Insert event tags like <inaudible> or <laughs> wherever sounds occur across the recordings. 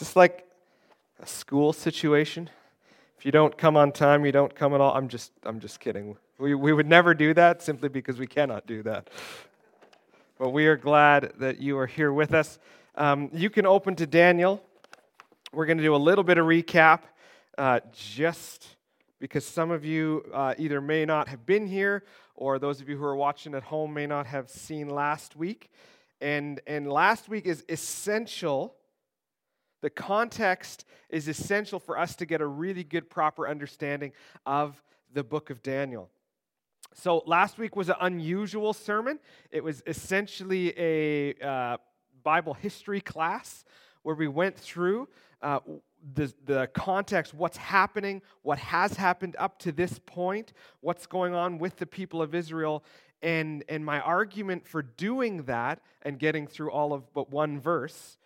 this like a school situation? If you don't come on time, you don't come at all. I'm just, I'm just kidding. We, we would never do that simply because we cannot do that. But we are glad that you are here with us. Um, you can open to Daniel. We're going to do a little bit of recap uh, just because some of you uh, either may not have been here or those of you who are watching at home may not have seen last week. And, and last week is essential the context is essential for us to get a really good, proper understanding of the book of Daniel. So, last week was an unusual sermon. It was essentially a uh, Bible history class where we went through uh, the, the context, what's happening, what has happened up to this point, what's going on with the people of Israel. And, and my argument for doing that and getting through all of but one verse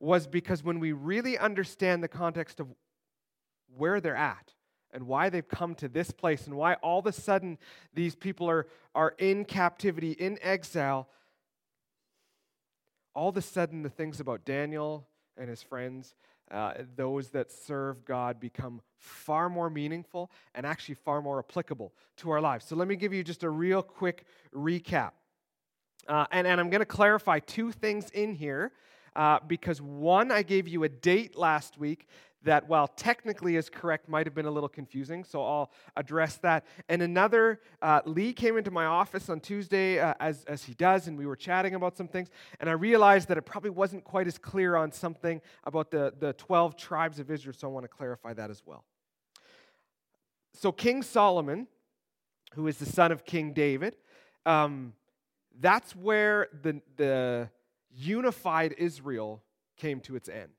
was because when we really understand the context of where they're at and why they've come to this place and why all of a sudden these people are, are in captivity, in exile, all of a sudden the things about Daniel and his friends, uh, those that serve God, become far more meaningful and actually far more applicable to our lives. So let me give you just a real quick recap. Uh, and, and I'm going to clarify two things in here uh, because one, I gave you a date last week that, while technically is correct, might have been a little confusing, so I'll address that. And another, uh, Lee came into my office on Tuesday, uh, as, as he does, and we were chatting about some things, and I realized that it probably wasn't quite as clear on something about the, the 12 tribes of Israel, so I want to clarify that as well. So, King Solomon, who is the son of King David, um, that's where the, the unified Israel came to its end.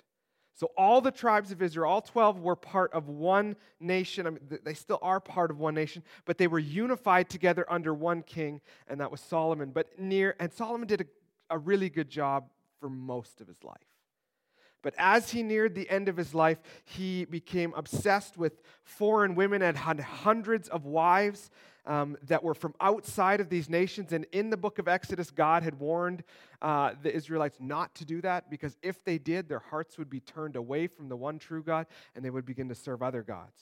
So, all the tribes of Israel, all 12, were part of one nation. I mean, they still are part of one nation, but they were unified together under one king, and that was Solomon. But near, and Solomon did a, a really good job for most of his life. But as he neared the end of his life, he became obsessed with foreign women and had hundreds of wives um, that were from outside of these nations. And in the book of Exodus, God had warned uh, the Israelites not to do that because if they did, their hearts would be turned away from the one true God and they would begin to serve other gods.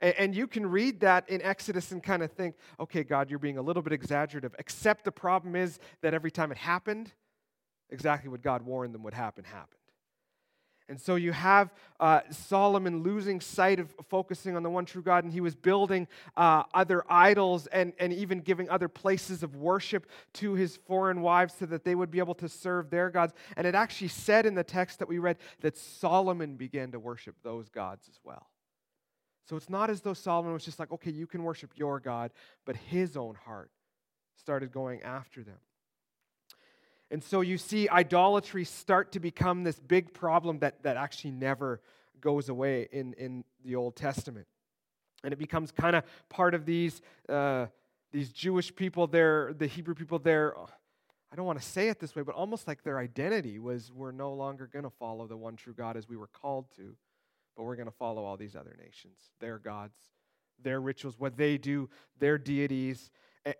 And, and you can read that in Exodus and kind of think, okay, God, you're being a little bit exaggerative. Except the problem is that every time it happened, exactly what God warned them would happen happened. And so you have uh, Solomon losing sight of focusing on the one true God, and he was building uh, other idols and, and even giving other places of worship to his foreign wives so that they would be able to serve their gods. And it actually said in the text that we read that Solomon began to worship those gods as well. So it's not as though Solomon was just like, okay, you can worship your God, but his own heart started going after them. And so you see idolatry start to become this big problem that, that actually never goes away in, in the Old Testament. And it becomes kind of part of these, uh, these Jewish people, there, the Hebrew people there. I don't want to say it this way, but almost like their identity was we're no longer going to follow the one true God as we were called to, but we're going to follow all these other nations, their gods, their rituals, what they do, their deities.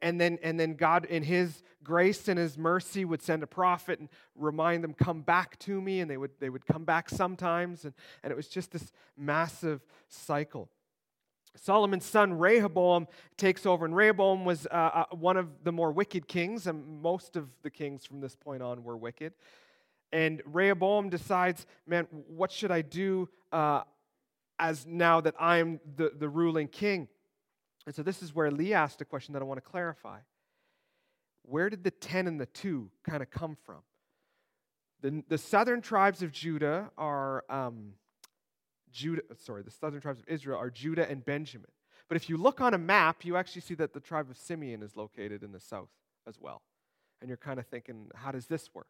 And then, and then God, in His grace and His mercy, would send a prophet and remind them, come back to me. And they would, they would come back sometimes. And, and it was just this massive cycle. Solomon's son Rehoboam takes over, and Rehoboam was uh, uh, one of the more wicked kings, and most of the kings from this point on were wicked. And Rehoboam decides, man, what should I do uh, as now that I'm the, the ruling king? And so this is where Lee asked a question that I want to clarify. Where did the 10 and the 2 kind of come from? The, the southern tribes of Judah are um, Judah, sorry, the southern tribes of Israel are Judah and Benjamin. But if you look on a map, you actually see that the tribe of Simeon is located in the south as well. And you're kind of thinking, how does this work?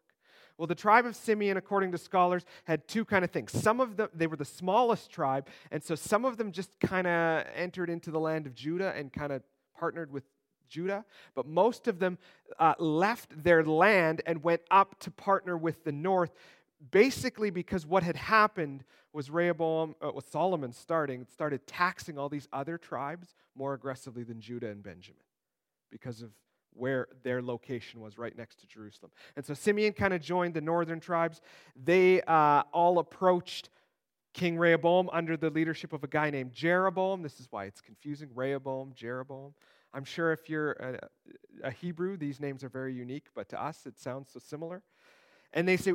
Well, the tribe of Simeon, according to scholars, had two kind of things. Some of them, they were the smallest tribe, and so some of them just kind of entered into the land of Judah and kind of partnered with Judah, but most of them uh, left their land and went up to partner with the north, basically because what had happened was Rehoboam, uh, with Solomon starting, started taxing all these other tribes more aggressively than Judah and Benjamin because of where their location was, right next to Jerusalem. And so Simeon kind of joined the northern tribes. They uh, all approached King Rehoboam under the leadership of a guy named Jeroboam. This is why it's confusing Rehoboam, Jeroboam. I'm sure if you're a, a Hebrew, these names are very unique, but to us it sounds so similar. And they say,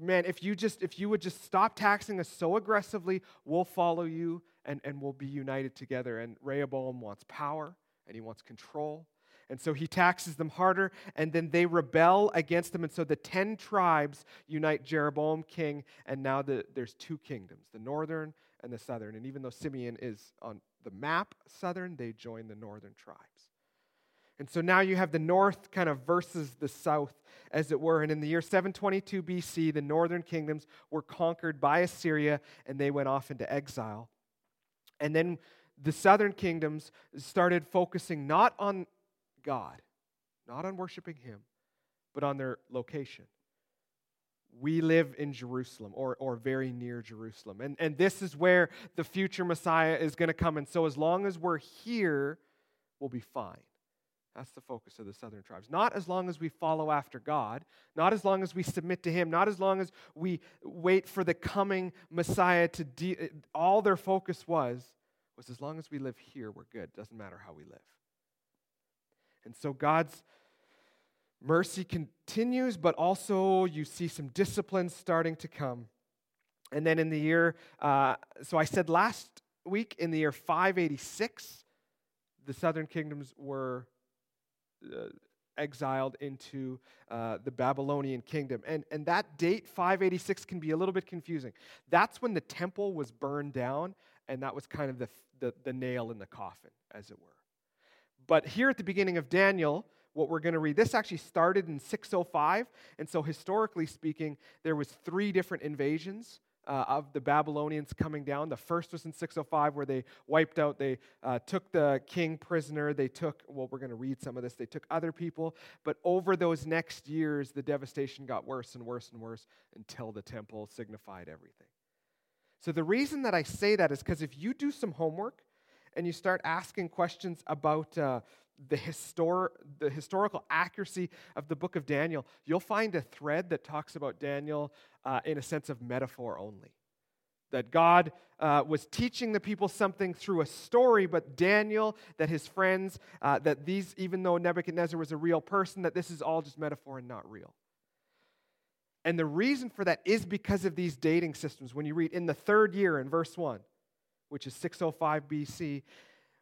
man, if you just if you would just stop taxing us so aggressively, we'll follow you and, and we'll be united together. And Rehoboam wants power and he wants control. And so he taxes them harder, and then they rebel against him. And so the 10 tribes unite Jeroboam king, and now the, there's two kingdoms the northern and the southern. And even though Simeon is on the map southern, they join the northern tribes. And so now you have the north kind of versus the south, as it were. And in the year 722 BC, the northern kingdoms were conquered by Assyria, and they went off into exile. And then the southern kingdoms started focusing not on God, not on worshiping Him, but on their location. We live in Jerusalem or, or very near Jerusalem. And, and this is where the future Messiah is going to come. And so, as long as we're here, we'll be fine. That's the focus of the southern tribes. Not as long as we follow after God, not as long as we submit to Him, not as long as we wait for the coming Messiah to. De- all their focus was was as long as we live here, we're good. Doesn't matter how we live. And so God's mercy continues, but also you see some discipline starting to come. And then in the year, uh, so I said last week, in the year 586, the southern kingdoms were uh, exiled into uh, the Babylonian kingdom. And, and that date, 586, can be a little bit confusing. That's when the temple was burned down, and that was kind of the, the, the nail in the coffin, as it were. But here at the beginning of Daniel, what we're going to read, this actually started in 605. And so, historically speaking, there was three different invasions uh, of the Babylonians coming down. The first was in 605, where they wiped out, they uh, took the king prisoner. They took, well, we're going to read some of this, they took other people. But over those next years, the devastation got worse and worse and worse until the temple signified everything. So, the reason that I say that is because if you do some homework, and you start asking questions about uh, the, histor- the historical accuracy of the book of Daniel, you'll find a thread that talks about Daniel uh, in a sense of metaphor only. That God uh, was teaching the people something through a story, but Daniel, that his friends, uh, that these, even though Nebuchadnezzar was a real person, that this is all just metaphor and not real. And the reason for that is because of these dating systems. When you read in the third year in verse 1, which is 605 BC,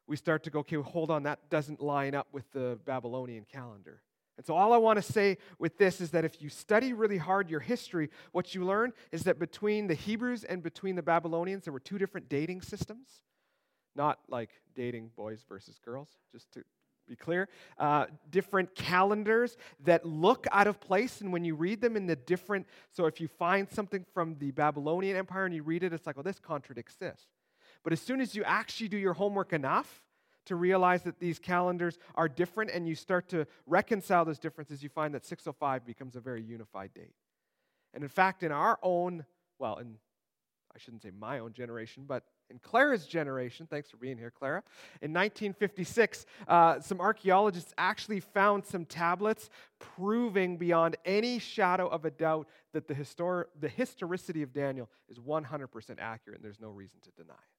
we start to go, okay, well, hold on, that doesn't line up with the Babylonian calendar. And so, all I want to say with this is that if you study really hard your history, what you learn is that between the Hebrews and between the Babylonians, there were two different dating systems. Not like dating boys versus girls, just to be clear. Uh, different calendars that look out of place, and when you read them in the different, so if you find something from the Babylonian Empire and you read it, it's like, well, this contradicts this. But as soon as you actually do your homework enough to realize that these calendars are different and you start to reconcile those differences, you find that 605 becomes a very unified date. And in fact, in our own, well, in I shouldn't say my own generation, but in Clara's generation, thanks for being here, Clara, in 1956, uh, some archaeologists actually found some tablets proving beyond any shadow of a doubt that the, the historicity of Daniel is 100% accurate, and there's no reason to deny it.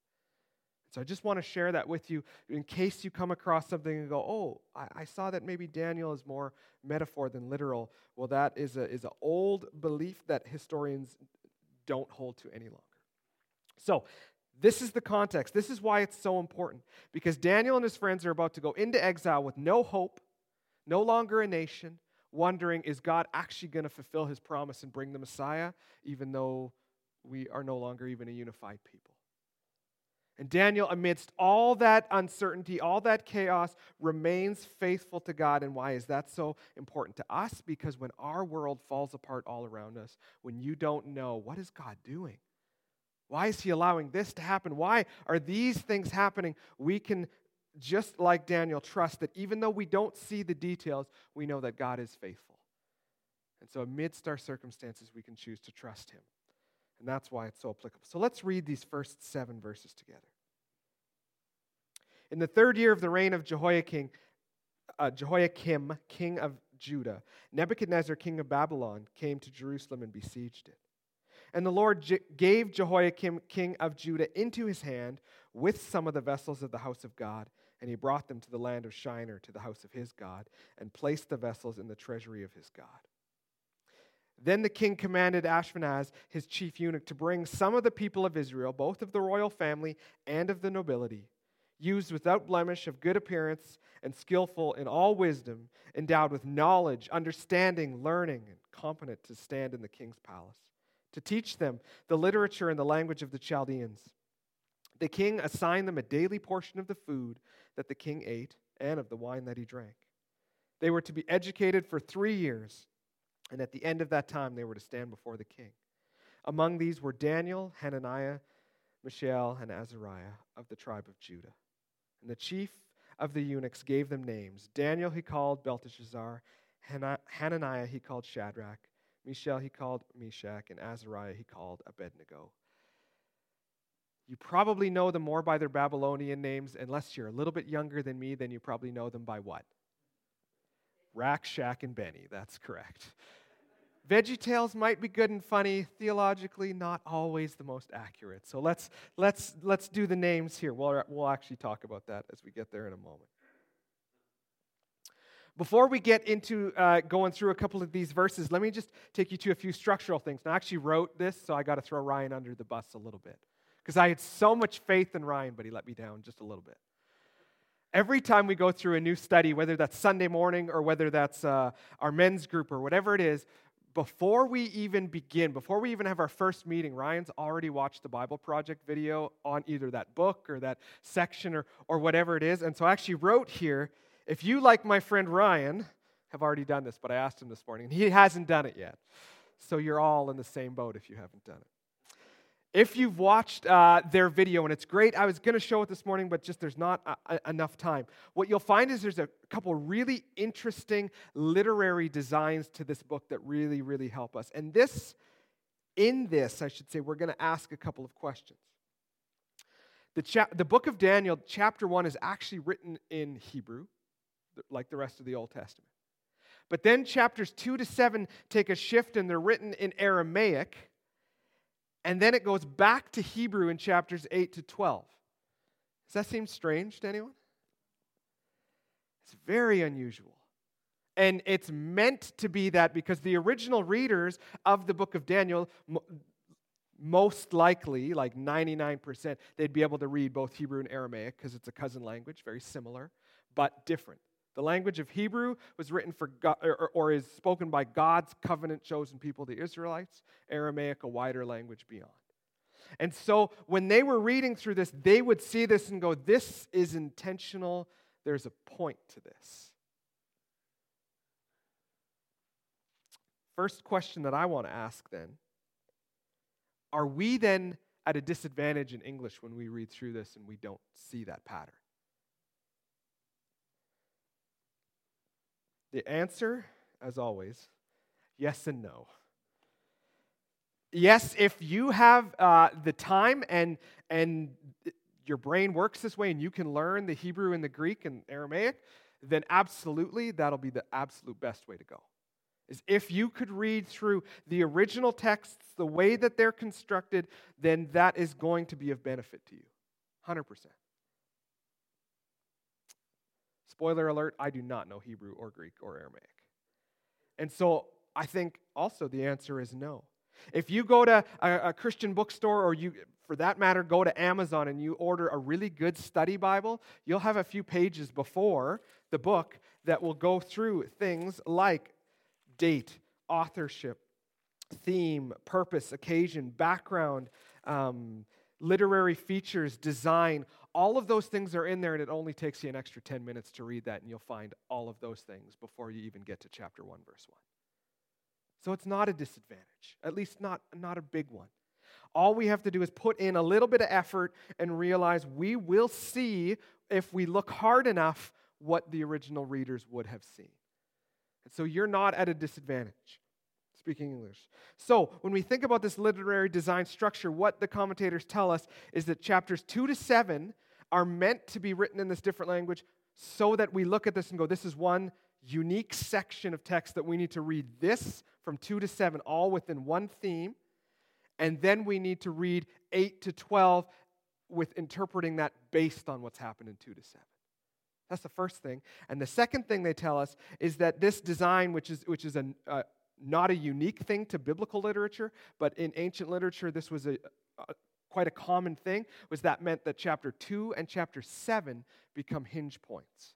So I just want to share that with you in case you come across something and go, oh, I, I saw that maybe Daniel is more metaphor than literal. Well, that is an is a old belief that historians don't hold to any longer. So this is the context. This is why it's so important. Because Daniel and his friends are about to go into exile with no hope, no longer a nation, wondering, is God actually going to fulfill his promise and bring the Messiah, even though we are no longer even a unified people? And Daniel, amidst all that uncertainty, all that chaos, remains faithful to God. And why is that so important to us? Because when our world falls apart all around us, when you don't know, what is God doing? Why is He allowing this to happen? Why are these things happening? We can, just like Daniel, trust that even though we don't see the details, we know that God is faithful. And so, amidst our circumstances, we can choose to trust Him. And that's why it's so applicable. So let's read these first seven verses together. In the third year of the reign of Jehoiakim, uh, Jehoiakim, king of Judah, Nebuchadnezzar, king of Babylon, came to Jerusalem and besieged it. And the Lord gave Jehoiakim, king of Judah, into his hand with some of the vessels of the house of God. And he brought them to the land of Shinar, to the house of his God, and placed the vessels in the treasury of his God. Then the king commanded Ashpenaz, his chief eunuch, to bring some of the people of Israel, both of the royal family and of the nobility, used without blemish, of good appearance, and skillful in all wisdom, endowed with knowledge, understanding, learning, and competent to stand in the king's palace to teach them the literature and the language of the Chaldeans. The king assigned them a daily portion of the food that the king ate and of the wine that he drank. They were to be educated for three years, and at the end of that time, they were to stand before the king. Among these were Daniel, Hananiah, Mishael, and Azariah of the tribe of Judah. And the chief of the eunuchs gave them names. Daniel he called Belteshazzar, Hananiah he called Shadrach, Mishael he called Meshach, and Azariah he called Abednego. You probably know them more by their Babylonian names, unless you're a little bit younger than me, then you probably know them by what? Rack, Shack, and Benny. That's correct. Veggie Tales might be good and funny, theologically not always the most accurate. So let's let's let's do the names here. We'll, we'll actually talk about that as we get there in a moment. Before we get into uh, going through a couple of these verses, let me just take you to a few structural things. Now, I actually wrote this, so I got to throw Ryan under the bus a little bit because I had so much faith in Ryan, but he let me down just a little bit. Every time we go through a new study, whether that's Sunday morning or whether that's uh, our men's group or whatever it is, before we even begin, before we even have our first meeting, Ryan's already watched the Bible Project video on either that book or that section or, or whatever it is. And so I actually wrote here if you, like my friend Ryan, have already done this, but I asked him this morning, and he hasn't done it yet. So you're all in the same boat if you haven't done it. If you've watched uh, their video, and it's great, I was going to show it this morning, but just there's not a, a, enough time. What you'll find is there's a couple really interesting literary designs to this book that really, really help us. And this, in this, I should say, we're going to ask a couple of questions. The, cha- the book of Daniel, chapter 1, is actually written in Hebrew like the rest of the Old Testament. But then chapters 2 to 7 take a shift and they're written in Aramaic. And then it goes back to Hebrew in chapters 8 to 12. Does that seem strange to anyone? It's very unusual. And it's meant to be that because the original readers of the book of Daniel, most likely, like 99%, they'd be able to read both Hebrew and Aramaic because it's a cousin language, very similar, but different. The language of Hebrew was written for God, or, or is spoken by God's covenant chosen people, the Israelites. Aramaic, a wider language beyond. And so when they were reading through this, they would see this and go, This is intentional. There's a point to this. First question that I want to ask then Are we then at a disadvantage in English when we read through this and we don't see that pattern? The answer, as always, yes and no. Yes, if you have uh, the time and, and your brain works this way and you can learn the Hebrew and the Greek and Aramaic, then absolutely that'll be the absolute best way to go. Is if you could read through the original texts the way that they're constructed, then that is going to be of benefit to you. 100%. Spoiler alert, I do not know Hebrew or Greek or Aramaic. And so I think also the answer is no. If you go to a, a, Christian bookstore or you, for that matter, go to Amazon and you order a really good study Bible, you'll have a few pages before the book that will go through things like date, authorship, theme, purpose, occasion, background, um, literary features, design, all of those things are in there, and it only takes you an extra 10 minutes to read that, and you'll find all of those things before you even get to chapter 1, verse 1. So it's not a disadvantage, at least not, not a big one. All we have to do is put in a little bit of effort and realize we will see, if we look hard enough, what the original readers would have seen. And so you're not at a disadvantage speaking English. So, when we think about this literary design structure, what the commentators tell us is that chapters 2 to 7 are meant to be written in this different language so that we look at this and go, this is one unique section of text that we need to read this from 2 to 7, all within one theme. And then we need to read 8 to 12 with interpreting that based on what's happened in 2 to 7. That's the first thing. And the second thing they tell us is that this design, which is, which is a, uh, not a unique thing to biblical literature, but in ancient literature, this was a, a, quite a common thing, was that meant that chapter 2 and chapter 7 become hinge points.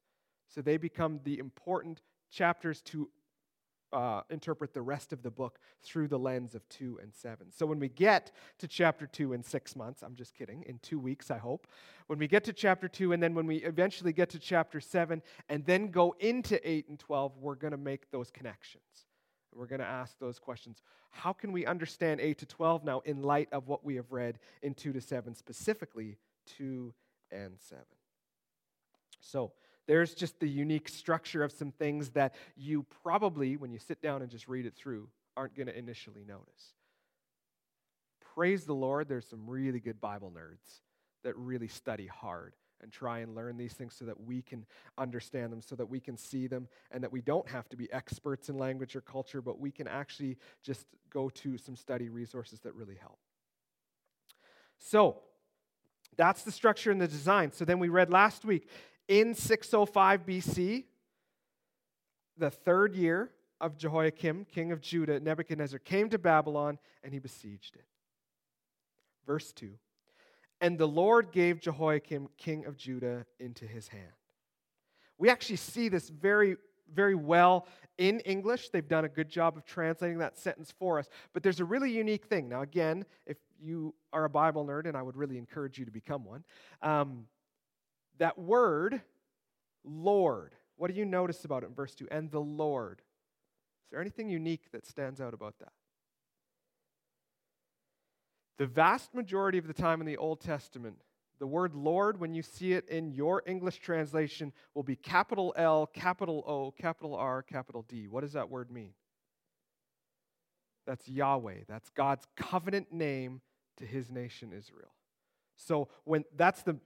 So they become the important chapters to uh, interpret the rest of the book through the lens of 2 and 7. So when we get to chapter 2 in six months, I'm just kidding, in two weeks, I hope, when we get to chapter 2 and then when we eventually get to chapter 7 and then go into 8 and 12, we're going to make those connections. We're going to ask those questions. How can we understand 8 to 12 now in light of what we have read in 2 to 7, specifically 2 and 7? So, there's just the unique structure of some things that you probably, when you sit down and just read it through, aren't going to initially notice. Praise the Lord, there's some really good Bible nerds that really study hard and try and learn these things so that we can understand them, so that we can see them, and that we don't have to be experts in language or culture, but we can actually just go to some study resources that really help. So, that's the structure and the design. So then we read last week in 605 BC, the third year of Jehoiakim, king of Judah, Nebuchadnezzar came to Babylon and he besieged it. Verse 2 And the Lord gave Jehoiakim, king of Judah, into his hand. We actually see this very, very well in English. They've done a good job of translating that sentence for us. But there's a really unique thing. Now, again, if you are a Bible nerd, and I would really encourage you to become one, um, that word, Lord, what do you notice about it in verse 2? And the Lord. Is there anything unique that stands out about that? The vast majority of the time in the Old Testament, the word Lord, when you see it in your English translation, will be capital L, capital O, capital R, capital D. What does that word mean? That's Yahweh. That's God's covenant name to his nation Israel. So when that's the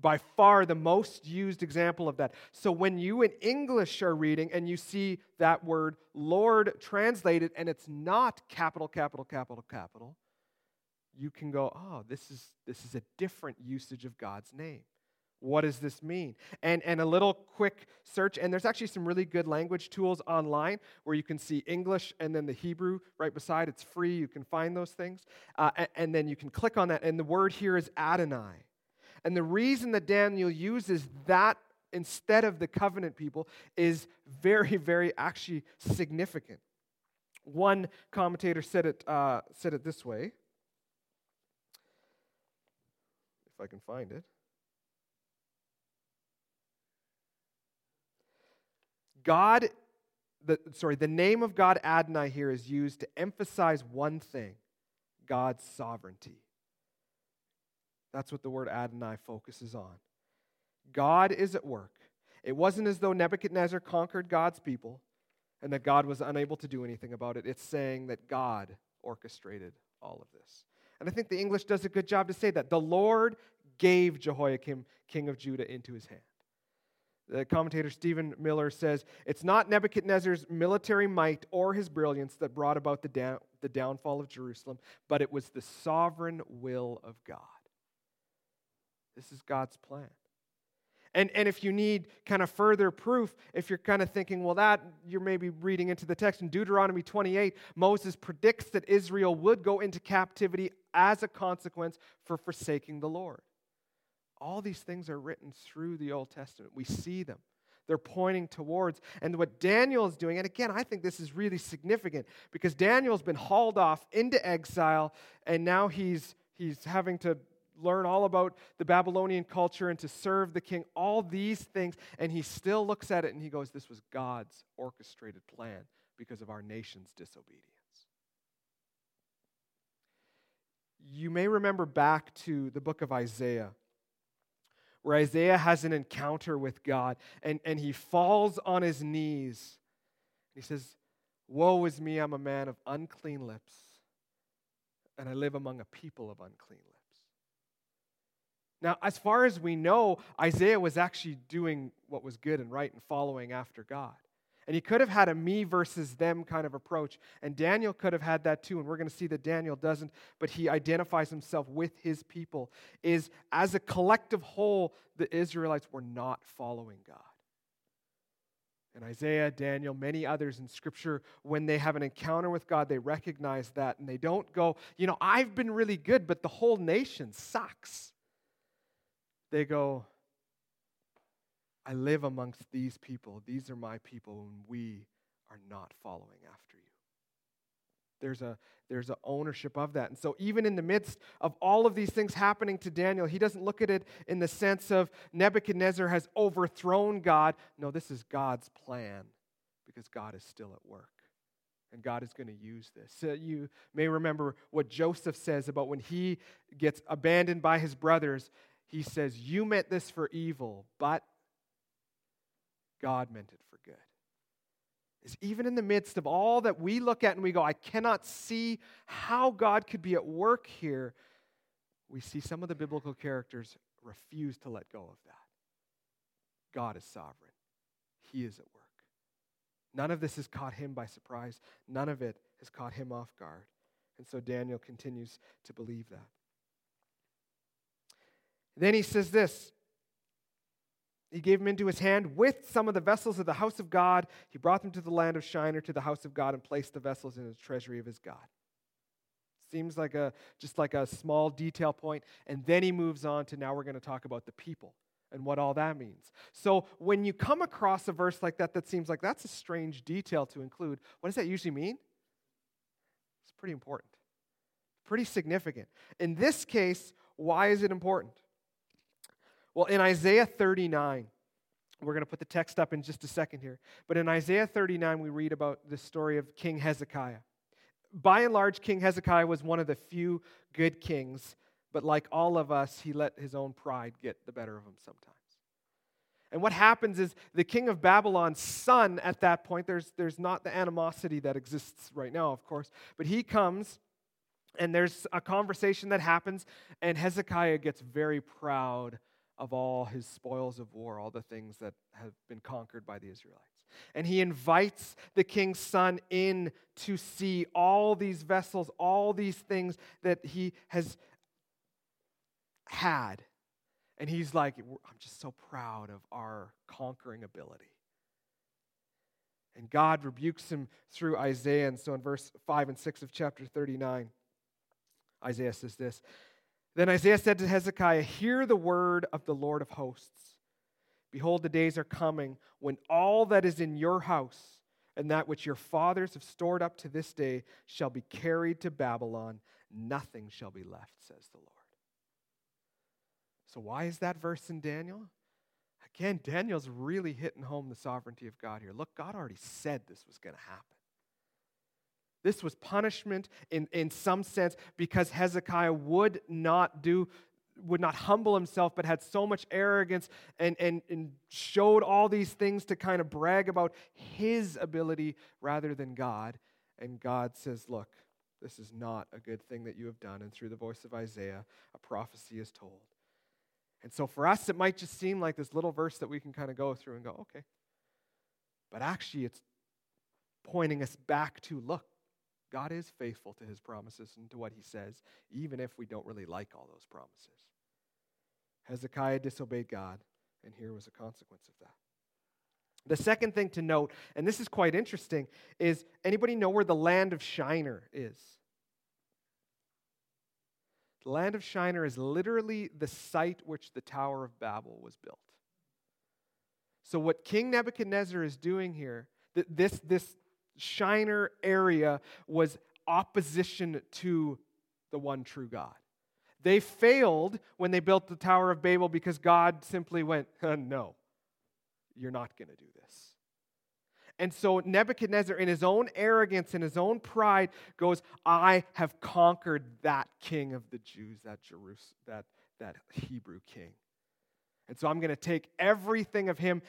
by far the most used example of that. So when you in English are reading and you see that word Lord translated and it's not capital, capital, capital, capital, you can go, oh, this is, this is a different usage of God's name. What does this mean? And, and a little quick search, and there's actually some really good language tools online where you can see English and then the Hebrew right beside. It's free, you can find those things. Uh, and, and then you can click on that, and the word here is Adonai. And the reason that Daniel uses that instead of the covenant people is very, very actually significant. One commentator said it, uh, said it this way. If I can find it. God, the, sorry, the name of God Adonai here is used to emphasize one thing God's sovereignty. That's what the word Adonai focuses on. God is at work. It wasn't as though Nebuchadnezzar conquered God's people and that God was unable to do anything about it. It's saying that God orchestrated all of this. And I think the English does a good job to say that. The Lord gave Jehoiakim, king of Judah, into his hand. The commentator Stephen Miller says it's not Nebuchadnezzar's military might or his brilliance that brought about the, down, the downfall of Jerusalem, but it was the sovereign will of God. This is God's plan. And, and if you need kind of further proof, if you're kind of thinking, well, that you're maybe reading into the text in Deuteronomy 28, Moses predicts that Israel would go into captivity as a consequence for forsaking the Lord. All these things are written through the Old Testament. We see them. They're pointing towards. And what Daniel is doing, and again, I think this is really significant because Daniel's been hauled off into exile, and now he's, he's having to learn all about the Babylonian culture and to serve the king, all these things. And he still looks at it and he goes, This was God's orchestrated plan because of our nation's disobedience. You may remember back to the book of Isaiah, where Isaiah has an encounter with God and, and he falls on his knees. He says, Woe is me, I'm a man of unclean lips, and I live among a people of unclean lips. Now, as far as we know, Isaiah was actually doing what was good and right and following after God. And he could have had a me versus them kind of approach. And Daniel could have had that too. And we're going to see that Daniel doesn't, but he identifies himself with his people. Is as a collective whole, the Israelites were not following God. And Isaiah, Daniel, many others in Scripture, when they have an encounter with God, they recognize that and they don't go, you know, I've been really good, but the whole nation sucks they go, I live amongst these people. These are my people, and we are not following after you. There's a there's an ownership of that. And so even in the midst of all of these things happening to Daniel, he doesn't look at it in the sense of Nebuchadnezzar has overthrown God. No, this is God's plan because God is still at work. And God is going to use this. So you may remember what Joseph says about when he gets abandoned by his brothers he says, You meant this for evil, but God meant it for good. Is even in the midst of all that we look at and we go, I cannot see how God could be at work here, we see some of the biblical characters refuse to let go of that. God is sovereign, He is at work. None of this has caught him by surprise, none of it has caught him off guard. And so Daniel continues to believe that. Then he says this He gave him into his hand with some of the vessels of the house of God. He brought them to the land of Shinar, to the house of God, and placed the vessels in the treasury of his God. Seems like a just like a small detail point. And then he moves on to now we're going to talk about the people and what all that means. So when you come across a verse like that that seems like that's a strange detail to include, what does that usually mean? It's pretty important. Pretty significant. In this case, why is it important? Well, in Isaiah 39, we're going to put the text up in just a second here. But in Isaiah 39, we read about the story of King Hezekiah. By and large, King Hezekiah was one of the few good kings, but like all of us, he let his own pride get the better of him sometimes. And what happens is the king of Babylon's son at that point, there's, there's not the animosity that exists right now, of course, but he comes and there's a conversation that happens, and Hezekiah gets very proud of all his spoils of war, all the things that have been conquered by the Israelites. And he invites the king's son in to see all these vessels, all these things that he has had. And he's like, I'm just so proud of our conquering ability. And God rebukes him through Isaiah. And so in verse 5 and 6 of chapter 39, Isaiah says this then Isaiah said to Hezekiah, Hear the word of the Lord of hosts. Behold, the days are coming when all that is in your house and that which your fathers have stored up to this day shall be carried to Babylon. Nothing shall be left, says the Lord. So, why is that verse in Daniel? Again, Daniel's really hitting home the sovereignty of God here. Look, God already said this was going to happen. This was punishment in, in some sense because Hezekiah would not do, would not humble himself, but had so much arrogance and, and, and showed all these things to kind of brag about his ability rather than God. And God says, Look, this is not a good thing that you have done. And through the voice of Isaiah, a prophecy is told. And so for us, it might just seem like this little verse that we can kind of go through and go, okay. But actually, it's pointing us back to look, God is faithful to his promises and to what he says, even if we don't really like all those promises. Hezekiah disobeyed God, and here was a consequence of that. The second thing to note, and this is quite interesting, is anybody know where the land of Shinar is? The land of Shinar is literally the site which the Tower of Babel was built. So, what King Nebuchadnezzar is doing here, this, this Shinar area was opposition to the one true God. They failed when they built the Tower of Babel because God simply went, No, you're not going to do this. And so Nebuchadnezzar, in his own arrogance and his own pride, goes, I have conquered that king of the Jews, that that, that Hebrew king. And so I'm going to take everything of him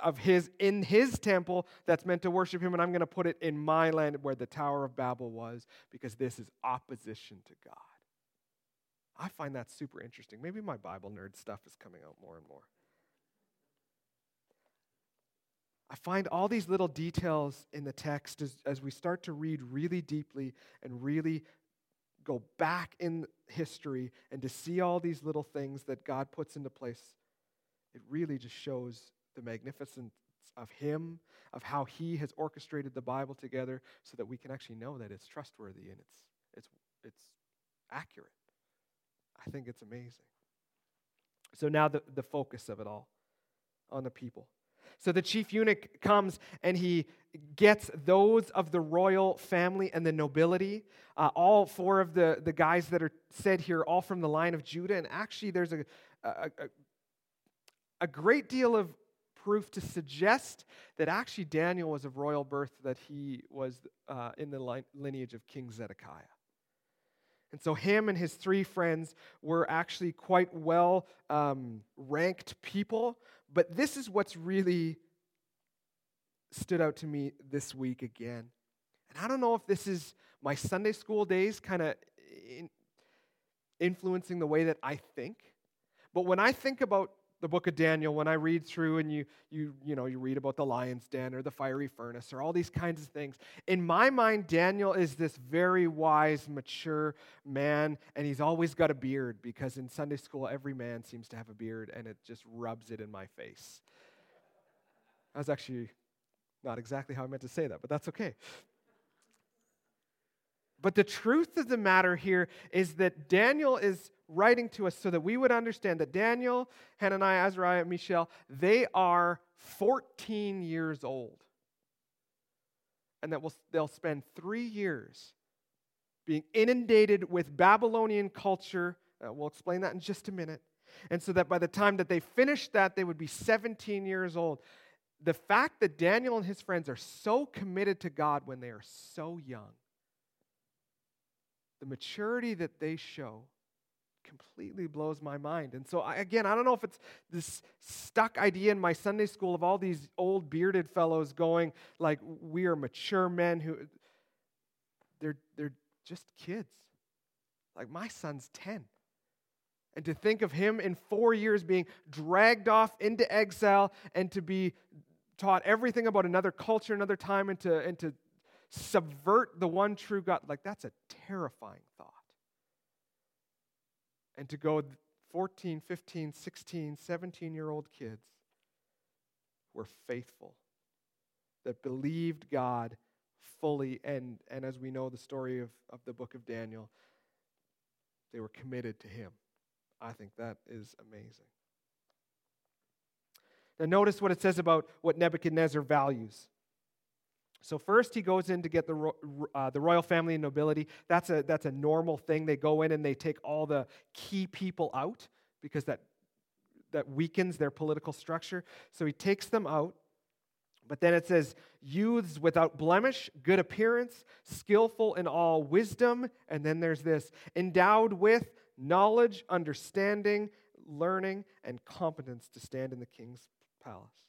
of his in his temple that's meant to worship him and i'm going to put it in my land where the tower of babel was because this is opposition to god I find that super interesting. Maybe my Bible nerd stuff is coming out more and more. I find all these little details in the text as, as we start to read really deeply and really go back in history and to see all these little things that God puts into place. It really just shows the magnificence of Him, of how He has orchestrated the Bible together so that we can actually know that it's trustworthy and it's, it's, it's accurate. I think it's amazing. So now the, the focus of it all on the people. So the chief eunuch comes and he gets those of the royal family and the nobility, uh, all four of the, the guys that are said here, all from the line of Judah. And actually, there's a, a, a, a great deal of proof to suggest that actually Daniel was of royal birth, that he was uh, in the lineage of King Zedekiah. And so, him and his three friends were actually quite well um, ranked people. But this is what's really stood out to me this week again. And I don't know if this is my Sunday school days kind of in influencing the way that I think. But when I think about the book of Daniel, when I read through and you, you, you, know, you read about the lion's den or the fiery furnace or all these kinds of things, in my mind, Daniel is this very wise, mature man, and he's always got a beard because in Sunday school, every man seems to have a beard and it just rubs it in my face. That's actually not exactly how I meant to say that, but that's okay. But the truth of the matter here is that Daniel is writing to us so that we would understand that Daniel, Hananiah, Azariah, Mishael, they are 14 years old. And that we'll, they'll spend three years being inundated with Babylonian culture. Uh, we'll explain that in just a minute. And so that by the time that they finished that, they would be 17 years old. The fact that Daniel and his friends are so committed to God when they are so young the maturity that they show completely blows my mind. And so, I, again, I don't know if it's this stuck idea in my Sunday school of all these old bearded fellows going like we are mature men who they're they're just kids. Like my son's 10. And to think of him in 4 years being dragged off into exile and to be taught everything about another culture, another time, and to, and to subvert the one true God. Like, that's a terrifying thought. And to go 14, 15, 16, 17 year old kids who were faithful, that believed God fully. And, and as we know the story of, of the book of Daniel, they were committed to Him. I think that is amazing. Now, notice what it says about what Nebuchadnezzar values. So first he goes in to get the, uh, the royal family and nobility. That's a, that's a normal thing. They go in and they take all the key people out because that, that weakens their political structure. So he takes them out. But then it says, youths without blemish, good appearance, skillful in all wisdom. And then there's this, endowed with knowledge, understanding, learning, and competence to stand in the king's palace.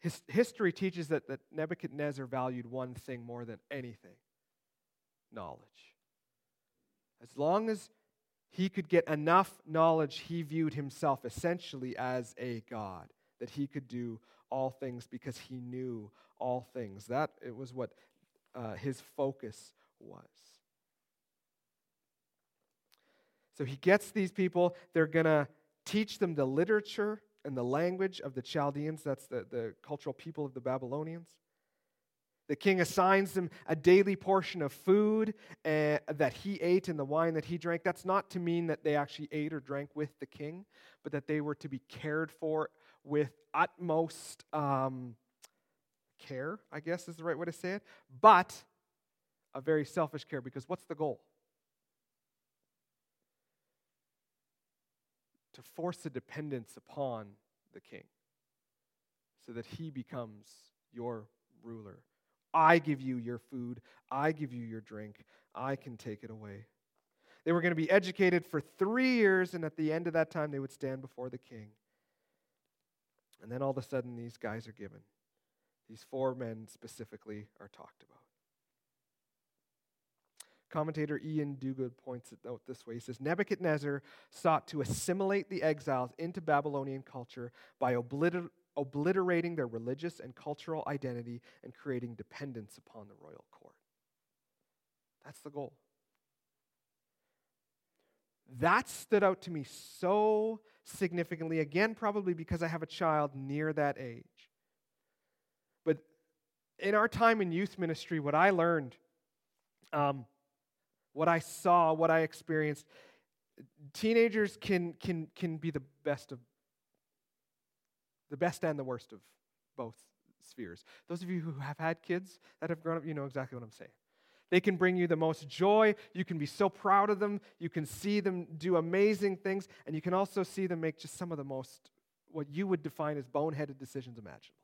His, history teaches that, that Nebuchadnezzar valued one thing more than anything knowledge. As long as he could get enough knowledge, he viewed himself essentially as a God, that he could do all things because he knew all things. That it was what uh, his focus was. So he gets these people, they're going to teach them the literature and the language of the Chaldeans, that's the, the cultural people of the Babylonians. The king assigns them a daily portion of food uh, that he ate and the wine that he drank. That's not to mean that they actually ate or drank with the king, but that they were to be cared for with utmost um, care, I guess is the right way to say it, but a very selfish care because what's the goal? To force a dependence upon the king so that he becomes your ruler. I give you your food, I give you your drink, I can take it away. They were going to be educated for three years, and at the end of that time, they would stand before the king. And then all of a sudden, these guys are given. These four men specifically are talked about. Commentator Iain Duguid points it out this way. He says Nebuchadnezzar sought to assimilate the exiles into Babylonian culture by obliter- obliterating their religious and cultural identity and creating dependence upon the royal court. That's the goal. That stood out to me so significantly, again, probably because I have a child near that age. But in our time in youth ministry, what I learned, um, what I saw, what I experienced, teenagers can, can, can be the best of the best and the worst of both spheres. Those of you who have had kids that have grown up, you know exactly what I'm saying. They can bring you the most joy. You can be so proud of them. You can see them do amazing things. And you can also see them make just some of the most, what you would define as boneheaded decisions imaginable.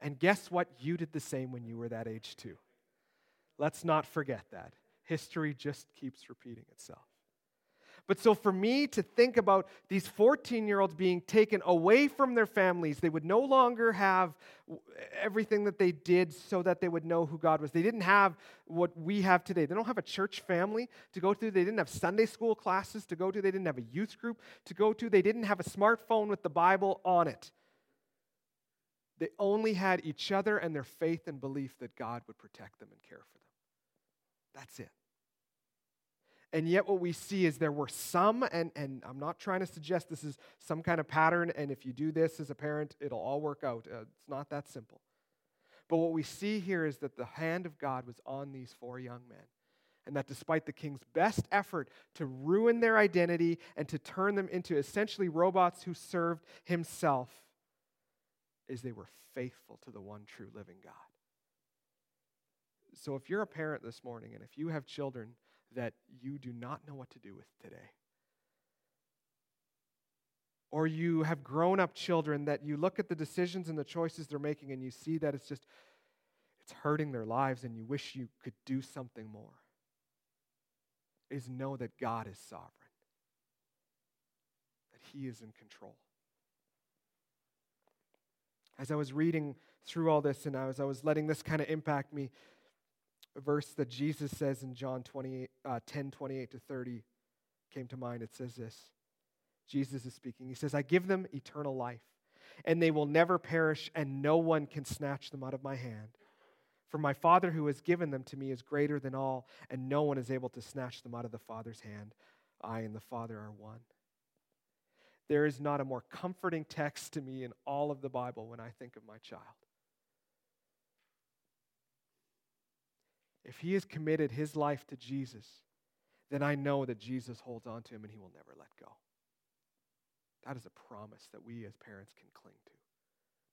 And guess what? You did the same when you were that age too. Let's not forget that. History just keeps repeating itself. But so for me to think about these 14 year olds being taken away from their families, they would no longer have everything that they did so that they would know who God was. They didn't have what we have today. They don't have a church family to go to. They didn't have Sunday school classes to go to. They didn't have a youth group to go to. They didn't have a smartphone with the Bible on it. They only had each other and their faith and belief that God would protect them and care for them. That's it. And yet, what we see is there were some, and, and I'm not trying to suggest this is some kind of pattern, and if you do this as a parent, it'll all work out. Uh, it's not that simple. But what we see here is that the hand of God was on these four young men. And that despite the king's best effort to ruin their identity and to turn them into essentially robots who served himself, is they were faithful to the one true living God. So if you're a parent this morning and if you have children, that you do not know what to do with today. Or you have grown up children that you look at the decisions and the choices they're making and you see that it's just, it's hurting their lives and you wish you could do something more. Is know that God is sovereign, that He is in control. As I was reading through all this and as I was letting this kind of impact me, verse that Jesus says in John 20, uh, 10 28 to 30 came to mind. It says this Jesus is speaking. He says, I give them eternal life, and they will never perish, and no one can snatch them out of my hand. For my Father who has given them to me is greater than all, and no one is able to snatch them out of the Father's hand. I and the Father are one. There is not a more comforting text to me in all of the Bible when I think of my child. If he has committed his life to Jesus, then I know that Jesus holds on to him and he will never let go. That is a promise that we as parents can cling to.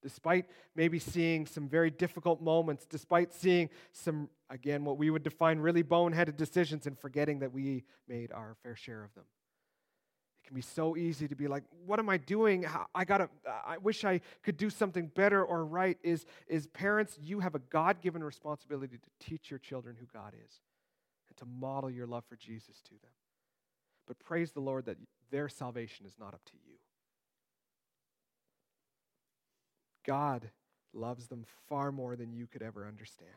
Despite maybe seeing some very difficult moments, despite seeing some, again, what we would define really boneheaded decisions and forgetting that we made our fair share of them can be so easy to be like what am i doing? I gotta i wish i could do something better or right. Is is parents you have a god-given responsibility to teach your children who god is and to model your love for jesus to them. But praise the lord that their salvation is not up to you. God loves them far more than you could ever understand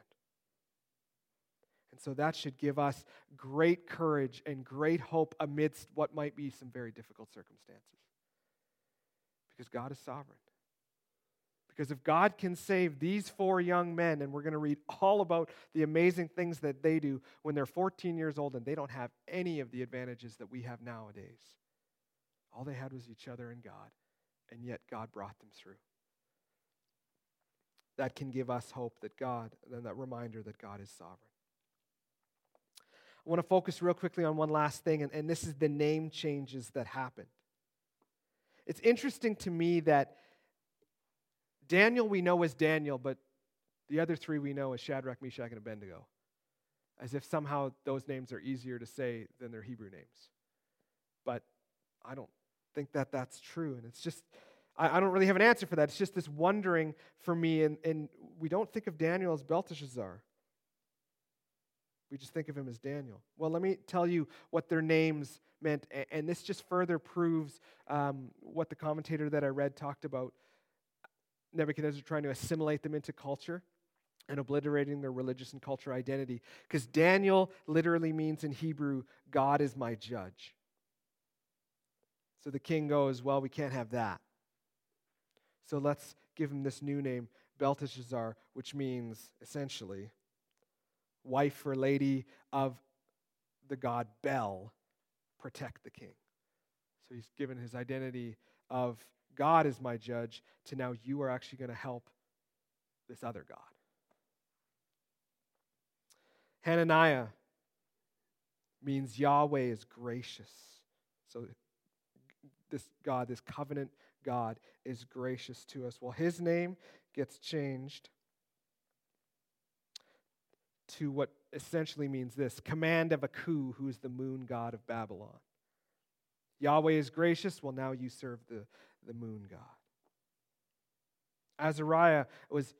and so that should give us great courage and great hope amidst what might be some very difficult circumstances. Because God is sovereign. Because if God can save these four young men, and we're going to read all about the amazing things that they do when they're 14 years old and they don't have any of the advantages that we have nowadays. All they had was each other and God, and yet God brought them through. That can give us hope that God, and that reminder that God is sovereign. I want to focus real quickly on one last thing, and, and this is the name changes that happened. It's interesting to me that Daniel we know as Daniel, but the other three we know as Shadrach, Meshach, and Abednego, as if somehow those names are easier to say than their Hebrew names. But I don't think that that's true, and it's just, I, don't really have an answer for that. It's just this wondering for me, and, and we don't think of Daniel as Belteshazzar. We just think of him as Daniel. Well, let me tell you what their names meant, and this just further proves um, what the commentator that I read talked about Nebuchadnezzar trying to assimilate them into culture. and obliterating their religious and cultural identity. Because Daniel literally means in Hebrew, God is my judge. So the king goes, Well, we can't have that. So let's give him this new name, Belteshazzar, which means essentially wife or lady of the god Bel, protect the king. So he's given his identity of God is my judge to now you are actually going to help this other God. Hananiah means Yahweh is gracious. So this God, this covenant God, is gracious to us. Well, his name gets changed to what essentially means this command of Aku, who is the moon god of Babylon. Yahweh is gracious, well, now you serve the, the moon god. Azariah was,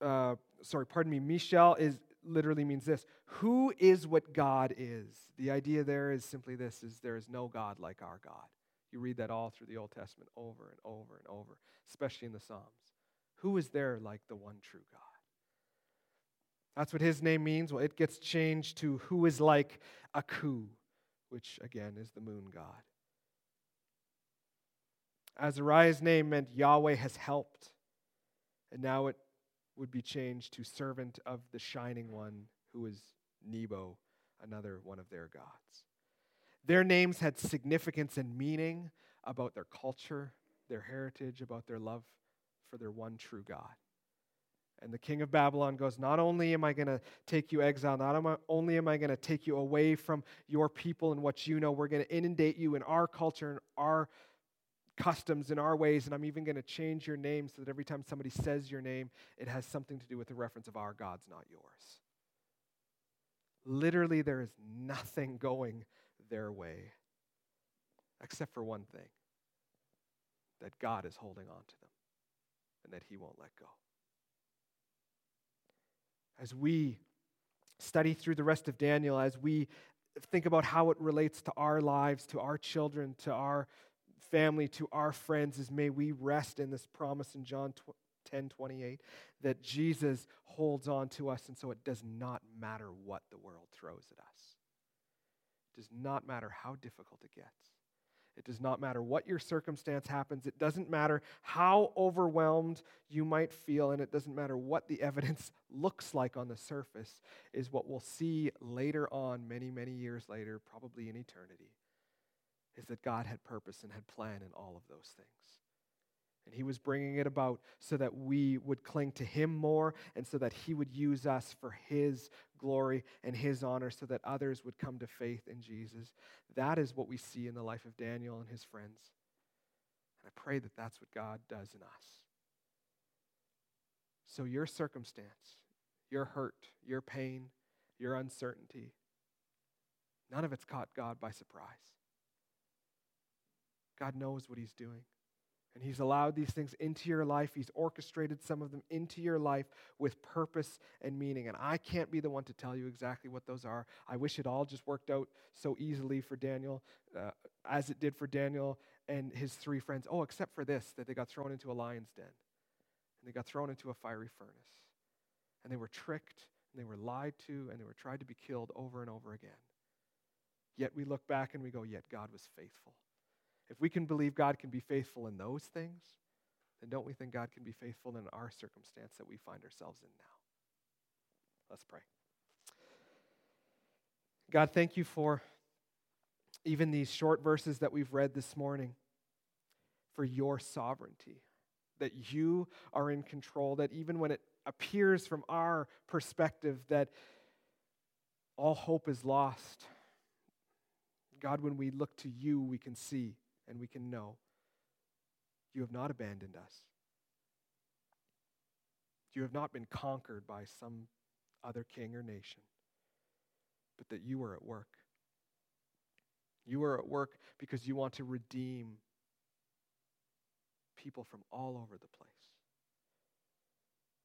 uh, sorry, pardon me, Mishael is literally means this who is what god is the idea there is simply this is there is no god like our god you read that all through the old testament over and over and over especially in the psalms who is there like the one true god that's what his name means well it gets changed to who is like aku which again is the moon god azariah's name meant yahweh has helped and now it would be changed to servant of the shining one, who is Nebo, another one of their gods. Their names had significance and meaning about their culture, their heritage, about their love for their one true God. And the king of Babylon goes, Not only am I going to take you exile, not only am I going to take you away from your people and what you know, we're going to inundate you in our culture and our customs and our ways, and I'm even going to change your name so that every time somebody says your name, it has something to do with the reference of our God's, not yours. Literally, there is nothing going their way except for one thing that God is holding on to them and that He won't let go. As we study through the rest of Daniel, as we think about how it relates to our lives, to our children, to our family to our friends is may we rest in this promise in John 10 28 that Jesus holds on to us, and so it does not matter what the world throws at us. It does not matter how difficult it gets. It does not matter what your circumstance happens. It doesn't matter how overwhelmed you might feel, and it doesn't matter what the <laughs> evidence looks like on the surface, is what we'll see later on, many, many years later, probably in eternity is that God had purpose and had plan in all of those things. And He was bringing it about so that we would cling to Him more and so that He would use us for His glory and His honor so that others would come to faith in Jesus. That is what we see in the life of Daniel and his friends. And I pray that that's what God does in us. So, your circumstance, your hurt, your pain, your uncertainty, none of it's caught God by surprise. God knows what He's doing. And He's allowed these things into your life. He's orchestrated some of them into your life with purpose and meaning. And I can't be the one to tell you exactly what those are. I wish it all just worked out so easily for Daniel, uh, as it did for Daniel and his three friends. Oh, except for this, that they got thrown into a lion's den. And they got thrown into a fiery furnace. And they were tricked, and they were lied to, and they were tried to be killed over and over again. Yet we look back and we go, Yet God was faithful. If we can believe God can be faithful in those things, then don't we think God can be faithful in our circumstance that we find ourselves in now? Let's pray. God, thank you for even these short verses that we've read this morning, for your sovereignty, that you are in control, that even when it appears from our perspective that all hope is lost, God, when we look to you, we can see and we can know you have not abandoned us. You have not been conquered by some other king or nation, but that you are at work. You are at work because you want to redeem people from all over the place.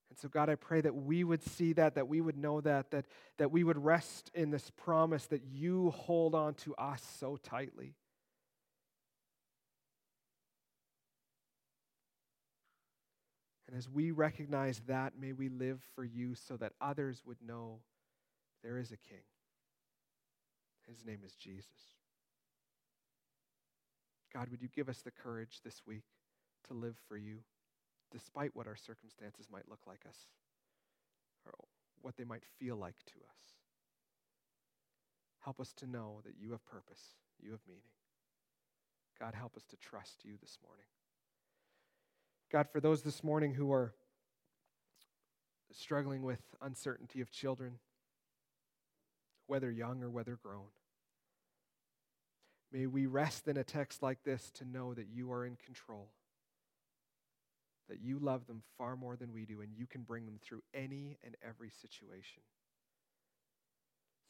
And so, God, I pray that we would see that, that we would know that, that, that we would rest in this promise that you hold on to us so tightly. And as we recognize that, may we live for you so that others would know there is a king. His name is Jesus. God, would you give us the courage this week to live for you, despite what our circumstances might look like us or what they might feel like to us? Help us to know that you have purpose, you have meaning. God, help us to trust you this morning. God, for those this morning who are struggling with uncertainty of children, whether young or whether grown, may we rest in a text like this to know that you are in control, that you love them far more than we do, and you can bring them through any and every situation.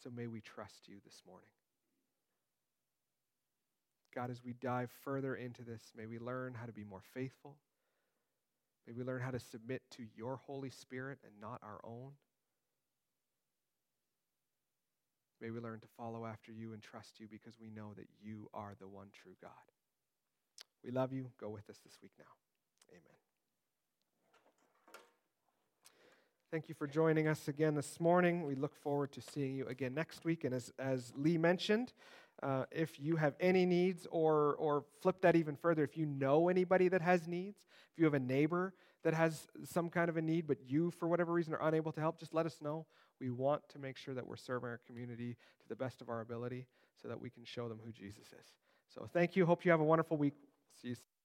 So may we trust you this morning. God, as we dive further into this, may we learn how to be more faithful. May we learn how to submit to your Holy Spirit and not our own. May we learn to follow after you and trust you because we know that you are the one true God. We love you. Go with us this week now. Amen. Thank you for joining us again this morning. We look forward to seeing you again next week. And as, as Lee mentioned, uh, if you have any needs, or, or flip that even further, if you know anybody that has needs, if you have a neighbor that has some kind of a need, but you, for whatever reason, are unable to help, just let us know. We want to make sure that we're serving our community to the best of our ability so that we can show them who Jesus is. So thank you. Hope you have a wonderful week. See you soon.